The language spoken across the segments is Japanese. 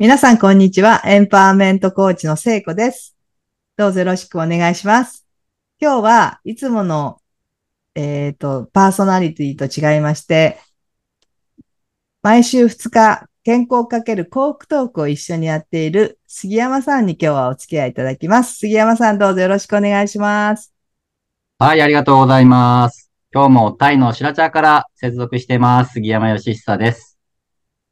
皆さん、こんにちは。エンパワーメントコーチの聖子です。どうぞよろしくお願いします。今日はいつもの、えっ、と、パーソナリティと違いまして、毎週2日、健康かける幸福トークを一緒にやっている杉山さんに今日はお付き合いいただきます。杉山さん、どうぞよろしくお願いします。はい、ありがとうございます。今日もタイの白茶から接続してます。杉山義久です。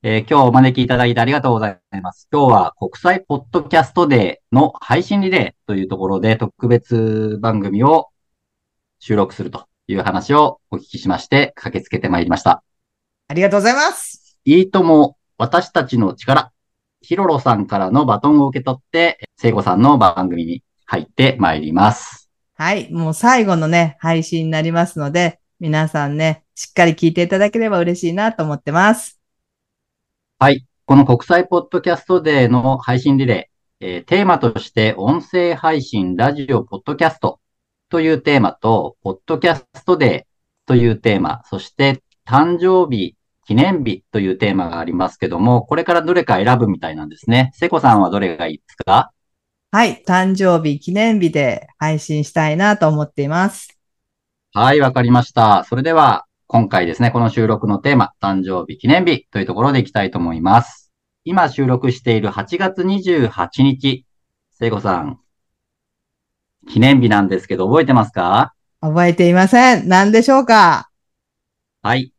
えー今日お招きいただいてありがとうございます。今日は国際ポッドキャストデーの配信リレーというところで特別番組を収録するという話をお聞きしまして駆けつけてまいりました。ありがとうございます。いいとも私たちの力。ヒロロさんからのバトンを受け取って、聖子さんの番組に入ってまいります。はい。もう最後のね、配信になりますので、皆さんね、しっかり聞いていただければ嬉しいなと思ってます。はい。この国際ポッドキャストデーの配信リレー、えーテーマとして音声配信、ラジオ、ポッドキャストというテーマと、ポッドキャストデーというテーマ、そして誕生日、記念日というテーマがありますけども、これからどれか選ぶみたいなんですね。セコさんはどれがいいですか？はい。誕生日、記念日で配信したいなと思っています。はい、わかりました。それでは、今回ですね、この収録のテーマ、誕生日記念日というところでいきたいと思います。今収録している8月28日、聖子さん、記念日なんですけど、覚えてますか？覚えていません。何でしょうか？はい。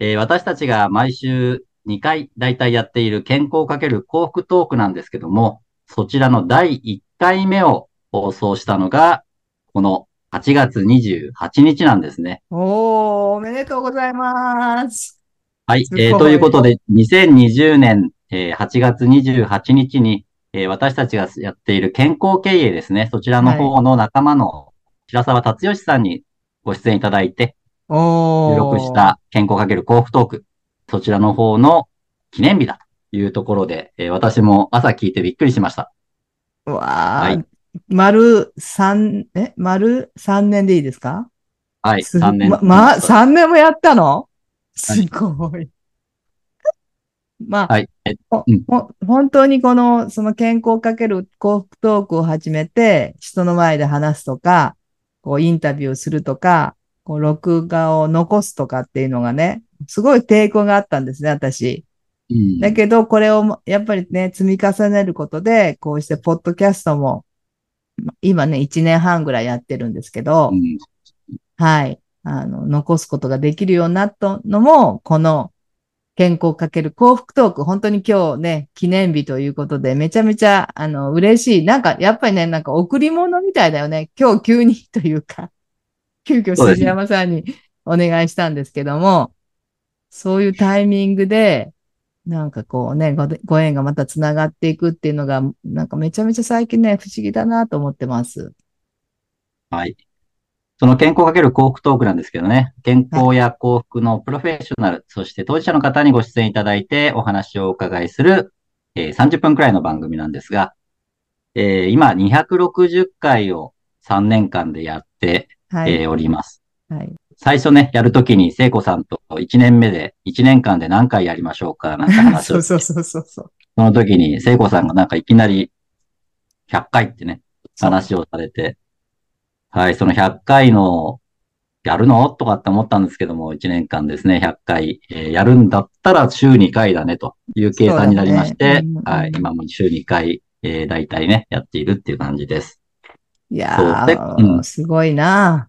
えー私たちが毎週2回大体やっている健康かける幸福トークなんですけども、そちらの第1回目を放送したのが、この8月28日なんですね。おー、おめでとうございます。はい。いえーということで、2020年、えー8月28日に、えー私たちがやっている健康経営ですね。そちらの方の仲間の白沢達義さんにご出演いただいて、おー。収録した健康かける幸福トーク。そちらの方の記念日だというところで、えー私も朝聞いてびっくりしました。うわー。はい丸三、え？丸三年でいいですか？はい。す3年。ま、ま、三年もやったの？すごい。まあ、はい。えほうんほ本当にこの、その健康かける幸福トークを始めて、人の前で話すとか、こうインタビューするとか、こう録画を残すとかっていうのがね、すごい抵抗があったんですね、私。うんだけど、これをもやっぱりね、積み重ねることで、こうしてポッドキャストも、ま今ね、1年半ぐらいやってるんですけど、うんはい。あの、残すことができるようになったのも、この健康かける幸福トーク、本当に今日ね、記念日ということで、めちゃめちゃ、あの、嬉しい。なんか、やっぱりね、なんか贈り物みたいだよね。今日急にというか、急遽杉山さんにお願いしたんですけども、そういうタイミングで、なんかこうね、ごご縁がまたつながっていくっていうのが、なんかめちゃめちゃ最近ね、不思議だなと思ってます。はい。その健康かける幸福トークなんですけどね、健康や幸福のプロフェッショナル、そして当事者の方にご出演いただいてお話をお伺いする、えー30分くらいの番組なんですが、えー今260回を3年間でやって、はい。えーおります。はい。最初ね、やるときに聖子さんと1年目で、1年間で何回やりましょうかなんて話を そうそうそうそうそう。その時に聖子さんがなんかいきなり100回ってね、話をされて、はい、その100回の、やるの？とかって思ったんですけども、1年間ですね、100回、えーやるんだったら週2回だねという計算になりまして、ね。うんうんはい、今も週2回、えー、大体ね、やっているっていう感じです。いやー、うん。すごいな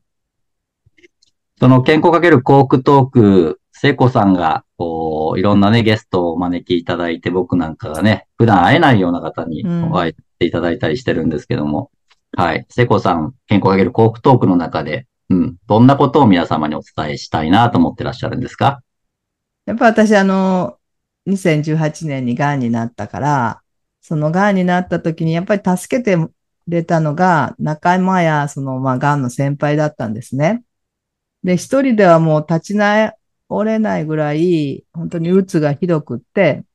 その健康かける幸福トーク、聖子さんが、こう、いろんなね、ゲストをお招きいただいて、僕なんかがね、普段会えないような方にうんお会いしていただいたりしてるんですけども、はい。聖子さん、健康かける幸福トークの中で、うん、どんなことを皆様にお伝えしたいなと思ってらっしゃるんですか？やっぱ私あの、2018年に癌になったから、その癌になった時にやっぱり助けてくれたのが仲間やそのまあ癌の先輩だったんですね。で、一人ではもう立ち直れないぐらい、本当にうつがひどくって、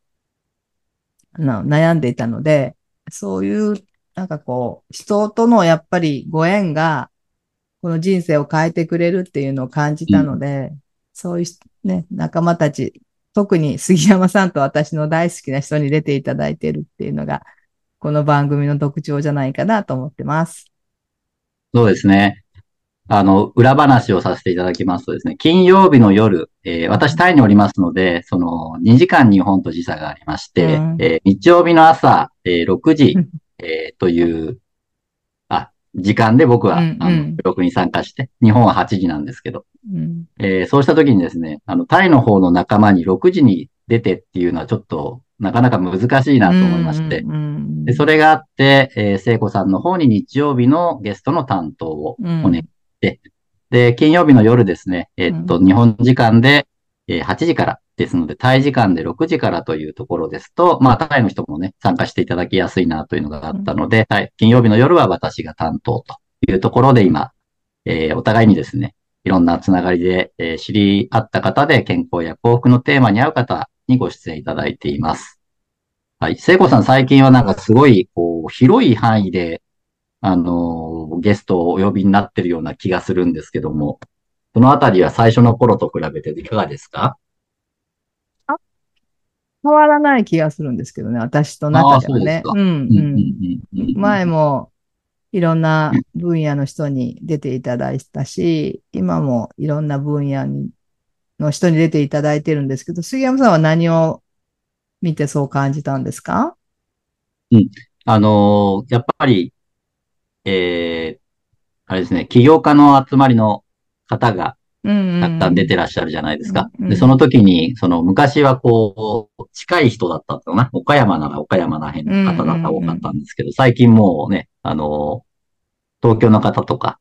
悩んでいたので、そういう、なんかこう、人とのやっぱりご縁が、この人生を変えてくれるっていうのを感じたので、そういうね、仲間たち特に杉山さんと私の大好きな人に出ていただいているっていうのが、この番組の特徴じゃないかなと思ってます。そうですね。あの、裏話をさせていただきますとですね、金曜日の夜、えー私タイにおりますので、その2時間日本と時差がありまして、うん。えー日曜日の朝、えー6時うん、えーという、あ、時間で僕は、うんうん。あの、録に参加して、日本は8時なんですけど、うん。えーそうした時にですね、あの、タイの方の仲間に6時に出てっていうのはちょっと、なかなか難しいなと思いまして、うんうん。で、それがあって、えー聖子さんの方に日曜日のゲストの担当をうん。お願いで、金曜日の夜ですね、えーっと、日本時間で、えー8時からですので、タイ時間で6時からというところですと、まあ、タイの人もね、参加していただきやすいなというのがあったので、はい、金曜日の夜は私が担当というところで今、えーお互いにですね、いろんなつながりで、えー知り合った方で健康や幸福のテーマに合う方にご出演いただいています。はい。聖子さん最近はなんかすごい、こう、広い範囲で、あのーゲストをお呼びになってるような気がするんですけども、そのあたりは最初の頃と比べていかがですか？変わらない気がするんですけどね、私と中ではね。ううんうん。うんうんうん前もいろんな分野の人に出ていただいたし、今もいろんな分野にの人に出ていただいてるんですけど、杉山さんは何を見てそう感じたんですか？あのーやっぱり、えー、あれですね、起業家の集まりの方が。たくさん出てらっしゃるじゃないですか。うんうんで、その時に、その昔はこう、近い人だったのかな？岡山なら岡山ら辺の方が多かったんですけど、最近もうね、あの、東京の方とか、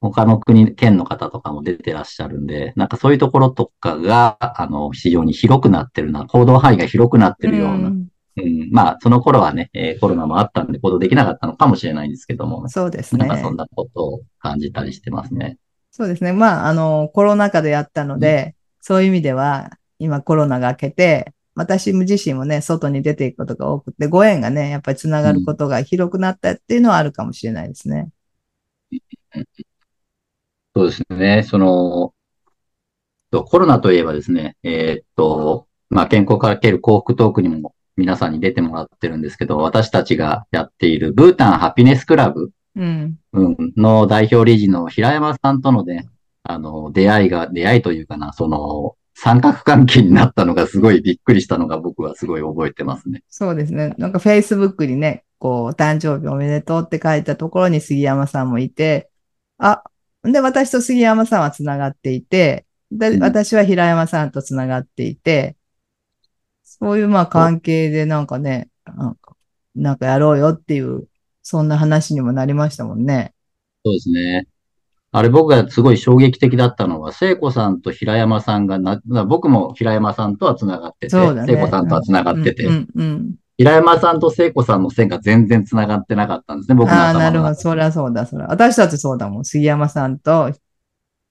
他の国、県の方とかも出てらっしゃるんで、なんかそういうところとかが、あの、非常に広くなってるな、行動範囲が広くなってるような。うんまあ、その頃はね、えーコロナもあったんで行動できなかったのかもしれないんですけども、そうですねなんか。そんなことを感じたりしてますね。そうですね。まあ、あの、コロナ禍でやったので、そういう意味では、今コロナが明けて、私自身もね、外に出ていくことが多くて、ご縁がね、やっぱりつながることが広くなったっていうのはあるかもしれないですね。そうですね。その、とコロナといえばですね、えーっと、まあ、健康かける幸福トークにも皆さんに出てもらってるんですけど、私たちがやっているブータンハピネスクラブの代表理事の平山さんとのね、あの、出会いが、出会いというかな、その、三角関係になったのがすごいびっくりしたのが僕はすごい覚えてますね。そうですね。なんか Facebook にね、こう、誕生日おめでとうって書いたところに杉山さんもいて、あ、で、私と杉山さんはつながっていて、で、うん私は平山さんとつながっていて、そういうまあ関係でなんかね、なんか、なんかやろうよっていう、そんな話にもなりましたもんね。そうですね。あれ僕がすごい衝撃的だったのは、聖子さんと平山さんがな、僕も平山さんとは繋がってて。聖子さんとは繋がってて、うんうんうん。平山さんと聖子さんの線が全然繋がってなかったんですね、僕のああ、なるほど。そりゃそうだ、そりゃ。私たちそうだもん。杉山さんと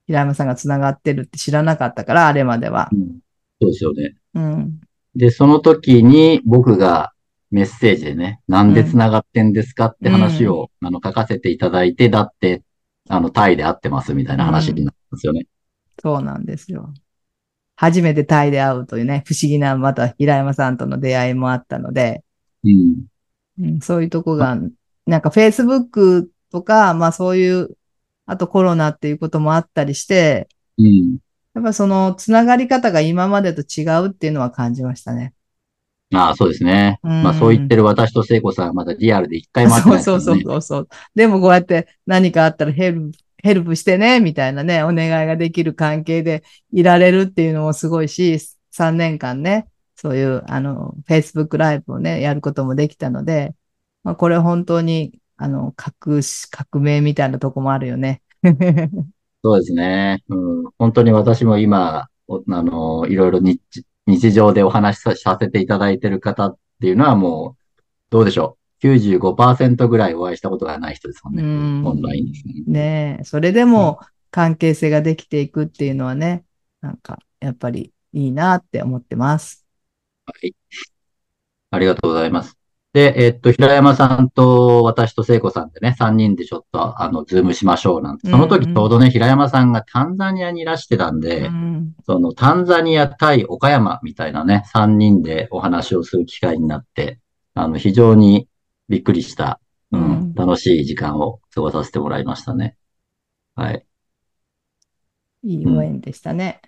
平山さんがつながってるって知らなかったから、あれまでは。うんそうですよね。うん。で、その時に僕がメッセージでね、なんで繋がってんですかって話を、あの書かせていただいて、だって、あの、タイで会ってますみたいな話になったんですよね。そうなんですよ。初めてタイで会うというね、不思議な、また平山さんとの出会いもあったので、うん。うん、そういうとこが、なんか Facebook とか、まあそういう、あとコロナっていうこともあったりして、うん。やっぱそのつながり方が今までと違うっていうのは感じましたね。ああ、そうですね。うんまあそう言ってる私と聖子さんはまだリアルで一回も会ってないですそうそう。そうそう。でもこうやって何かあったらヘルプ、ヘルプしてね、みたいなね、お願いができる関係でいられるっていうのもすごいし、3年間ね、そういう、あの、Facebook ライブをね、やることもできたので、まあこれ本当に、あの、革し、革命みたいなとこもあるよね。そうですね。うん。本当に私も今、おあの、いろいろ日、日常でお話しささせていただいている方っていうのはもう、どうでしょう。95%ぐらいお会いしたことがない人ですもんね。うんオンラインですね。ねえ、それでも関係性ができていくっていうのはね、なんか、やっぱりいいなって思ってます。はい。ありがとうございます。で、えっと、平山さんと私と聖子さんでね、3人でちょっと、あの、ズームしましょうなんて。その時ちょうどね、平山さんがタンザニアにいらしてたんで、うんそのタンザニア対岡山みたいなね、3人でお話をする機会になって、あの、非常にびっくりした、ううんん、楽しい時間を過ごさせてもらいましたね。はい。いいご縁でしたね。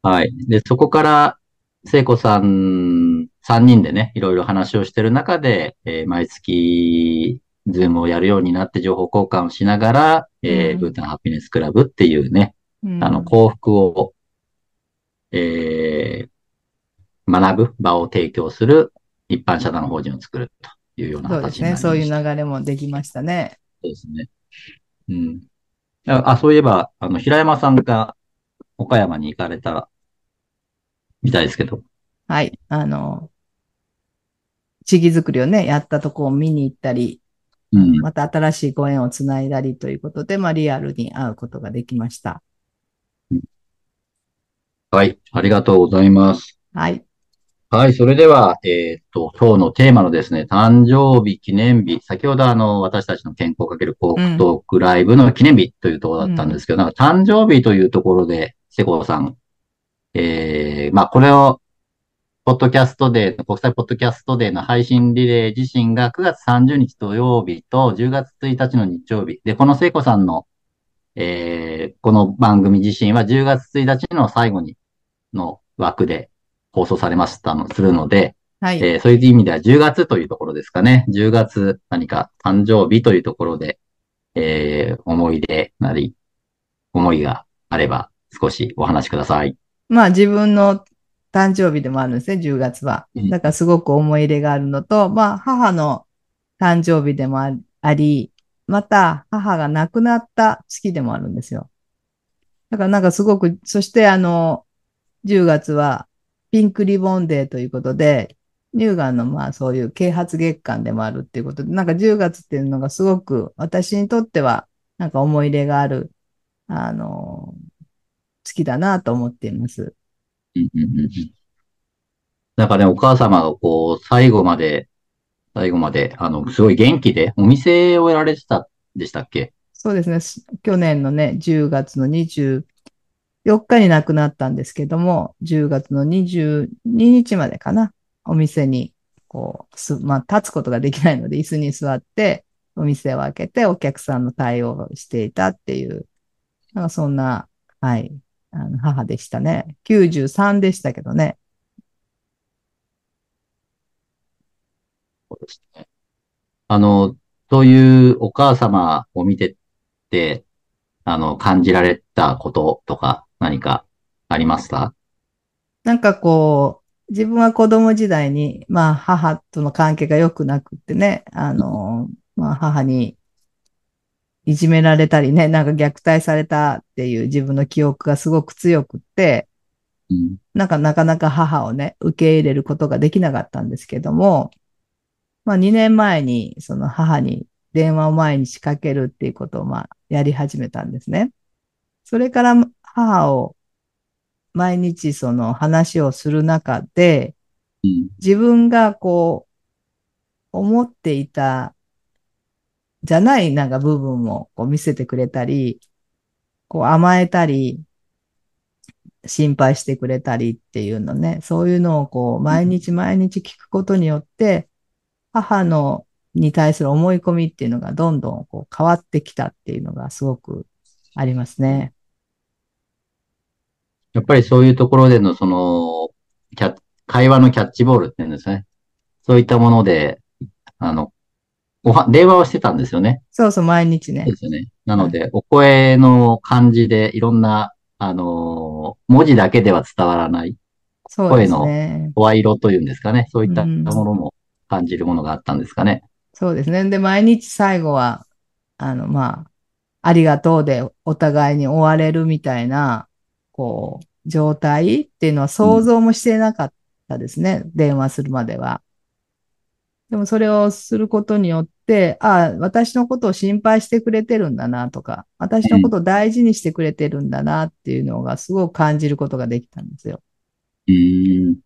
はい。で、そこから、聖子さん3人でね、いろいろ話をしてる中で、えー毎月、ズームをやるようになって情報交換をしながら、えーうんブータンハピネスクラブっていうね、うんあの、幸福を、えー学ぶ場を提供する一般社団法人を作るというようなそうですね。そういう流れもできましたね。そうですね。うん。あ、あそういえば、あの、平山さんが岡山に行かれたみたいですけど。はい。あの、地域づくりをね、やったとこを見に行ったり、うん。また新しいご縁をつないだりということで、まあ、リアルに会うことができました。はい。ありがとうございます。はい。はい。それでは、えーっと、今日のテーマのですね、誕生日記念日。先ほどあの、私たちの健康かける幸福トークライブの記念日というところだったんですけど、なんか誕生日というところで、瀬古さん、えー、まあ、これを、ポッドキャストデー、国際ポッドキャストデーの配信リレー自身が9月30日土曜日と10月1日の日曜日。で、この聖子さんの、えー、この番組自身は10月1日の最後に、の枠で放送されましたの、するので、はい。えーそういう意味では10月というところですかね。10月何か誕生日というところで、えー思い出なり、思いがあれば少しお話しください。まあ自分の誕生日でもあるんですね、10月はうん。だからすごく思い入れがあるのと、まあ母の誕生日でもああり、また母が亡くなった月でもあるんですよ。だからなんかすごく、そしてあの、10月はピンクリボンデーということで、乳がんのまあそういう啓発月間でもあるっていうことで、なんか10月っていうのがすごく私にとってはなんか思い入れがある、あの、月だなと思っています。なんかね、お母様がこう、最後まで、最後まで、あの、すごい元気で、お店をやられてたでしたっけ？そうですね。去年のね、10月の24日に亡くなったんですけども、10月の22日までかな。お店に、こう、す、まあ、立つことができないので、椅子に座って、お店を開けて、お客さんの対応をしていたっていう、なんかそんな、はい、あの母でしたね。93でしたけどね。そうですね。あの、そういうお母様を見てて、あの、感じられたこととか何かありますか？なんかこう、自分は子供時代に、まあ母との関係が良くなくってね、あの、まあ母にいじめられたりね、なんか虐待されたっていう自分の記憶がすごく強くって、うん。なんかなかなか母をね、受け入れることができなかったんですけども、まあ2年前にその母に電話を毎日かけるっていうことをまあやり始めたんですね。それから母を毎日その話をする中で、うん。自分がこう、思っていた、じゃないなんか部分をこう見せてくれたり、こう甘えたり、心配してくれたりっていうのね、そういうのをこう毎日毎日聞くことによって、母のに対する思い込みっていうのがどんどんこう変わってきたっていうのがすごくありますね。やっぱりそういうところでのその、キャッ会話のキャッチボールっていうんですね。そういったもので、あの、おは、電話をしてたんですよね。そうそう、毎日ねそう。ですよね。なので、お声の感じでいろんな、あのー文字だけでは伝わらないそうですね。声色というんですかね。そういったものも感じるものがあったんですかね。そうですね。で、毎日最後は、あの、まあ、ありがとうでお互いに追われるみたいな、こう、状態っていうのは想像もしてなかったですね。電話するまでは。でもそれをすることによって、ああ、私のことを心配してくれてるんだなとか、私のことを大事にしてくれてるんだなっていうのがすごく感じることができたんですよ。うーん。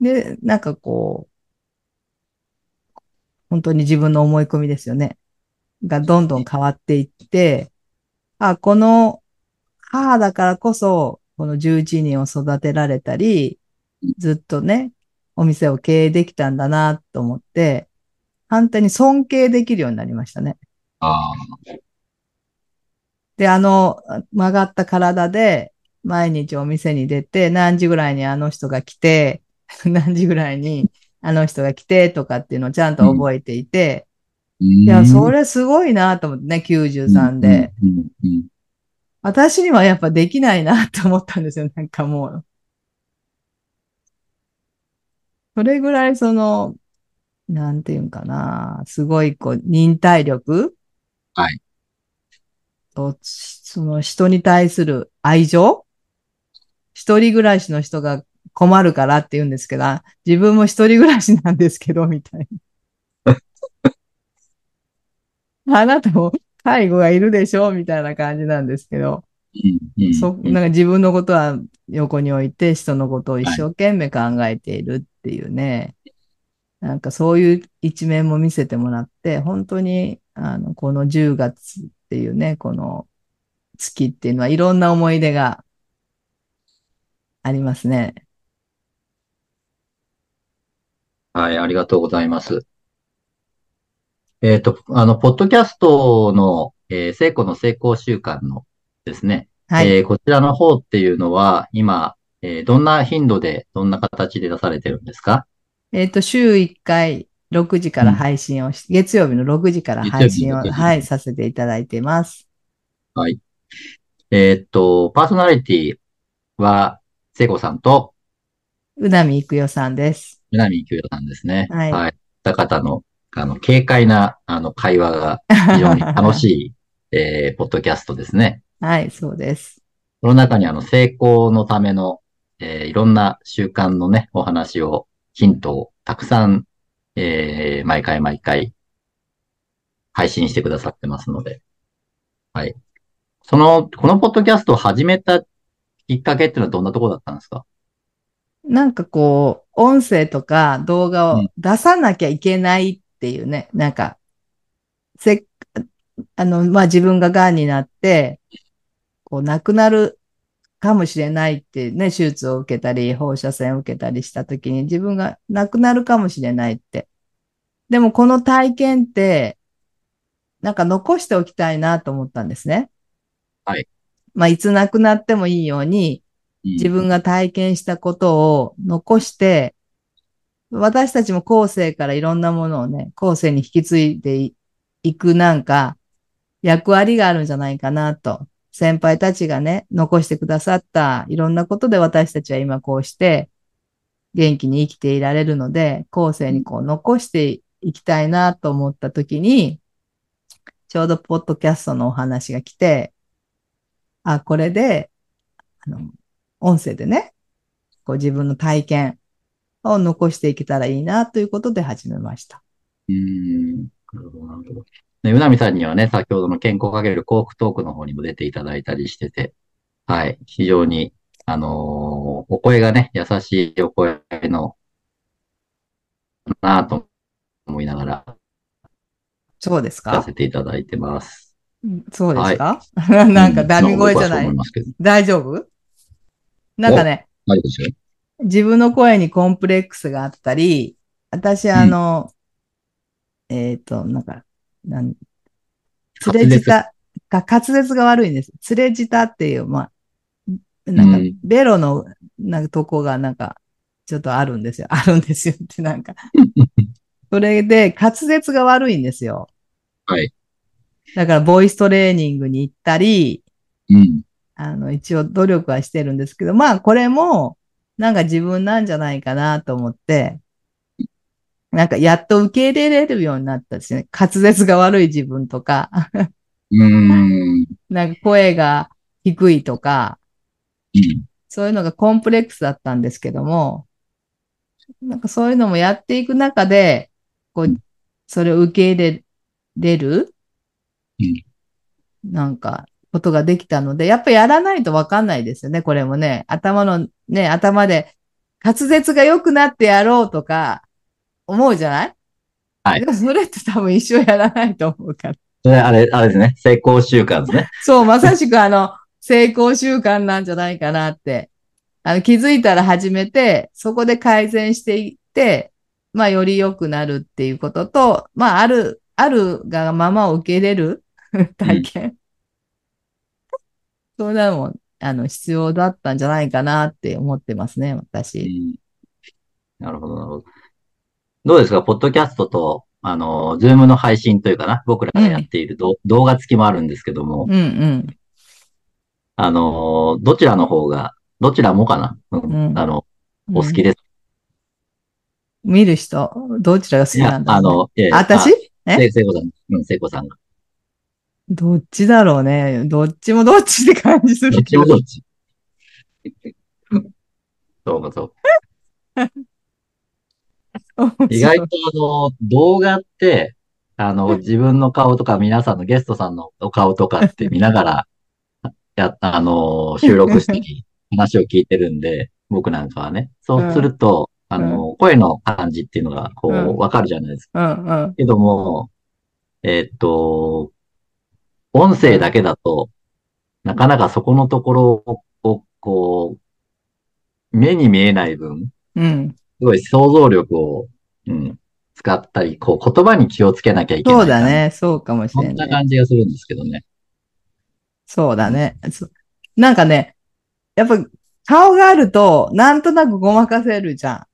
で、なんかこう、本当に自分の思い込みですよね。がどんどん変わっていって、あ、この母だからこそ、この11人を育てられたり、ずっとね、お店を経営できたんだなと思って、反対に尊敬できるようになりましたね。ああ、で、あの曲がった体で毎日お店に出て、何時ぐらいにあの人が来て、何時ぐらいにあの人が来てとかっていうのをちゃんと覚えていて、いいや、それすごいなと思ってね、93で。。うんうんうん私にはやっぱできないなって思ったんですよ。なんかもう。それぐらいその、なんていうんかな、すごいこう、忍耐力？はい。と、その人に対する愛情？一人暮らしの人が困るからって言うんですけど、あ自分も一人暮らしなんですけど、みたいな。あなたも介護がいるでしょ？みたいな感じなんですけど。うんうんそ、なんか自分のことは横に置いて人のことを一生懸命考えているっていうね。なんかそういう一面も見せてもらって、本当に、あの、この10月っていうね、この月っていうのはいろんな思い出がありますね。はい、ありがとうございます。えっと、あの、ポッドキャストの、えー、成功の成功習慣のですね、はい。えーこちらの方っていうのは、今、えーどんな頻度で、どんな形で出されてるんですか？えっと、週1回6時から配信をし、月曜日の6時から配信を、月曜日の6時はい、させていただいています。はい。えーっと、パーソナリティは、聖子さんと、うなみいくよさんです。南久代さんですね。はいはい。二方の、あの、軽快な、あの、会話が非常に楽しい、えー、ポッドキャストですね。はい、そうです。その中にあの、成功のための、えーいろんな習慣のね、お話を、ヒントをたくさん、えー毎回毎回、配信してくださってますので。はい。その、このポッドキャストを始めたきっかけっていうのはどんなところだったんですか？なんかこう、音声とか動画をうん出さなきゃいけないっていうね、なんか、せ、あの、まあ、自分が癌になって、こう、亡くなるかもしれないってね、手術を受けたり、放射線を受けたりした時に自分が亡くなるかもしれないって。でもこの体験って、なんか残しておきたいなと思ったんですね。はい。まあ、いつ亡くなってもいいように、自分が体験したことを残して、私たちも後世からいろんなものをね、後世に引き継いでいいくなんか役割があるんじゃないかなと。先輩たちがね、残してくださったいろんなことで私たちは今こうして元気に生きていられるので、後世にこう残していきたいなと思った時に、ちょうどポッドキャストのお話が来て、あ、これで、あの、音声でね、こう自分の体験を残していけたらいいなということで始めました。うん。なるほど、なるほど。ね、うなみさんにはね、先ほどの健康かける幸福トークの方にも出ていただいたりしてて、はい。非常に、あのーお声がね、優しいお声の、なぁと思いながら、そうですか？させていただいてます。うんそうですか、なんかダミ声じゃない？大丈夫？なんかね。自分の声にコンプレックスがあったり、私あの、えっ、と、なんか、なん、つれじた、か滑舌が悪いんです。つれじたっていう、まあ、なんかうん、ベロの、なんかとこがなんか、ちょっとあるんですよ。あるんですよってなんか。それで、滑舌が悪いんですよ。はい。だから、ボイストレーニングに行ったり、うん。あの、一応努力はしてるんですけど、まあ、これも、なんか自分なんじゃないかなと思って、なんかやっと受け入れれるようになったんですね。滑舌が悪い自分とか、うーん。なんか声が低いとか、うん。そういうのがコンプレックスだったんですけども、なんかそういうのもやっていく中で、こう、それを受け入れれる、うんなんか、ことができたので、やっぱやらないとわかんないですよね、これもね。頭の、ね、頭で、滑舌が良くなってやろうとか、思うじゃない？はいでもそれって多分一生やらないと思うから。それあれ、あれですね。成功習慣ですね。そう、まさしくあの、成功習慣なんじゃないかなって。あの、気づいたら始めて、そこで改善していって、まあ、より良くなるっていうことと、まあ、ある、あるがままを受け入れる 体験。そうなのも、あの、必要だったんじゃないかなって思ってますね、う私。んなるほど、なるほど。どうですか？ポッドキャストと、あの、ズームの配信というかな、僕らがやっているど、動画付きもあるんですけども、うんうん。あの、どちらの方が、どちらもかな、うんうんあの、お好きです。見る人、どちらが好きなん、だね、あの、私あえ？せ聖子さん、うん、聖子さんが。どっちだろうね？どっちもどっちって感じすどっち。もどっち。そうか、そうか。意外とあの、動画って、あの、自分の顔とか皆さんのゲストさんのお顔とかって見ながら、や、あの、収録したり、話を聞いてるんで、僕なんかはね。そうすると、あの、声の感じっていうのが、こうんう、わかるじゃないですか。うんうん。けども、えっと、音声だけだと、なかなかそこのところを、こう、目に見えない分、うん。すごい想像力を、うん、使ったり、こう言葉に気をつけなきゃいけない。そうだ。ね。そうかもしそんなれない。感じがするんですけどね。そうだね。そなんかね、やっぱ顔があると、なんとなくごまかせるじゃ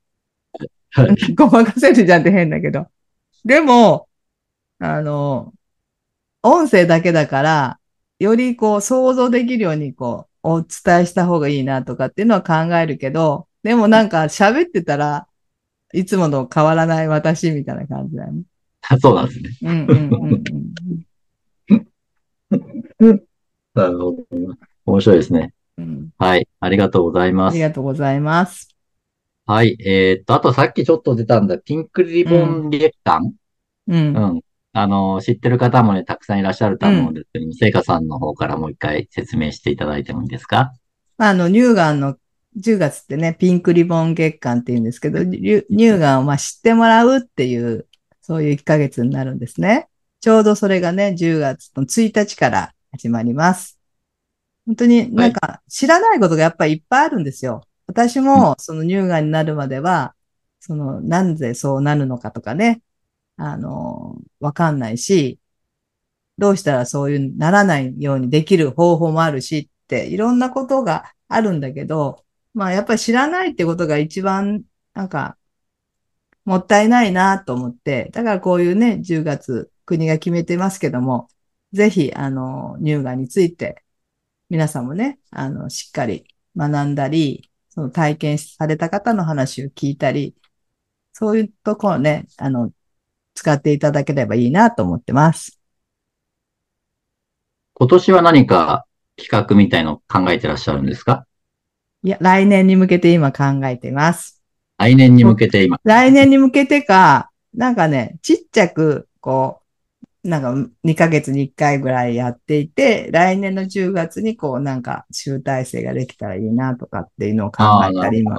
はいん。ごまかせるじゃんって変だけど。でも、あの、音声だけだから、よりこう想像できるようにこう、お伝えした方がいいなとかっていうのは考えるけど、でもなんか喋ってたら、いつもの変わらない私みたいな感じだよね。そうなんですね。うんうんうん なるほど。面白いですね。うんうん。はい。ありがとうございあますり。がとうございます。はい。えーっと、あとさっきちょっと出たんだ、ピンクリボン月間、う。うんん、あの、知ってる方もね、たくさんいらっしゃると思うんですけども、聖火さんの方からもう一回説明していただいてもいいですか？まあ、あの、乳がんの10月ってね、ピンクリボン月間って言うんですけど、乳乳がんをまあ知ってもらうっていう、そういう1ヶ月になるんですね。ちょうどそれがね、10月の1日から始まります。本当になんか知らないことがやっぱりいっぱいあるんですよ。私もその乳がんになるまでは、そのなんでそうなるのかとかね、あの、わかんないし、どうしたらそういうならないようにできる方法もあるしって、いろんなことがあるんだけど、まあやっぱり知らないってことが一番、なんか、もったいないなと思って、だからこういうね、10月国が決めてますけども、ぜひ、あの、乳がんについて、皆さんもね、あの、しっかり学んだり、その体験された方の話を聞いたり、そういうところね、あの、使っていただければいいなと思ってます。今年は何か企画みたいの考えてらっしゃるんですか？いや、来年に向けて今考えています。来年に向けて今。来年に向けてか、なんかね、ちっちゃく、こう、なんか2ヶ月に1回ぐらいやっていて、来年の10月にこうなんか集大成ができたらいいなとかっていうのを考えたり今。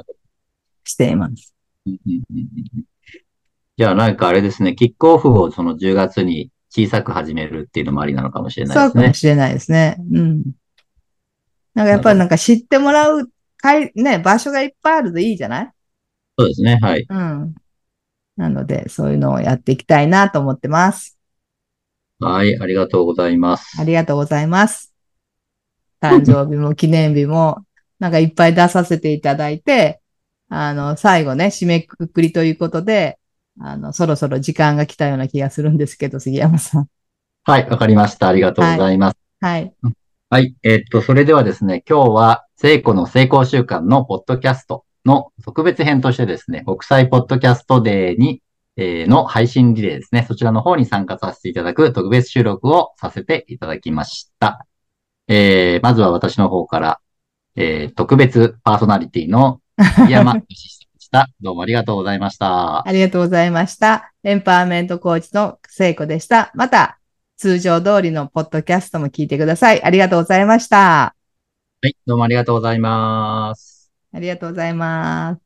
しています。じゃあなんかあれですね、キックオフをその10月に小さく始めるっていうのもありなのかもしれないそうですね。かもしれないですね。うん。なんかやっぱりなんか知ってもらう、かい、ね、場所がいっぱいあるといいじゃない？そうですね、はい。うん。なので、そういうのをやっていきたいなと思ってます。はい、ありがとうございますあ。りがとうございます。誕生日も記念日も、なんかいっぱい出させていただいて、あの、最後ね、締めくくりということで、あの、そろそろ時間が来たような気がするんですけど、杉山さん。はい、わかりました。ありがとうございます。はい。はい。えっと、それではですね、今日は、聖子の成功習慣のポッドキャストの特別編としてですね、国際ポッドキャストデーに、えーの配信リレーですね、そちらの方に参加させていただく特別収録をさせていただきました。えー、まずは私の方から、えー、特別パーソナリティの杉山義久でした。どうもありがとうございました。ありがとうございました。エンパワーメントコーチの聖子でした。また、通常通りのポッドキャストも聞いてください。ありがとうございました。はい、どうもありがとうございます。ありがとうございます。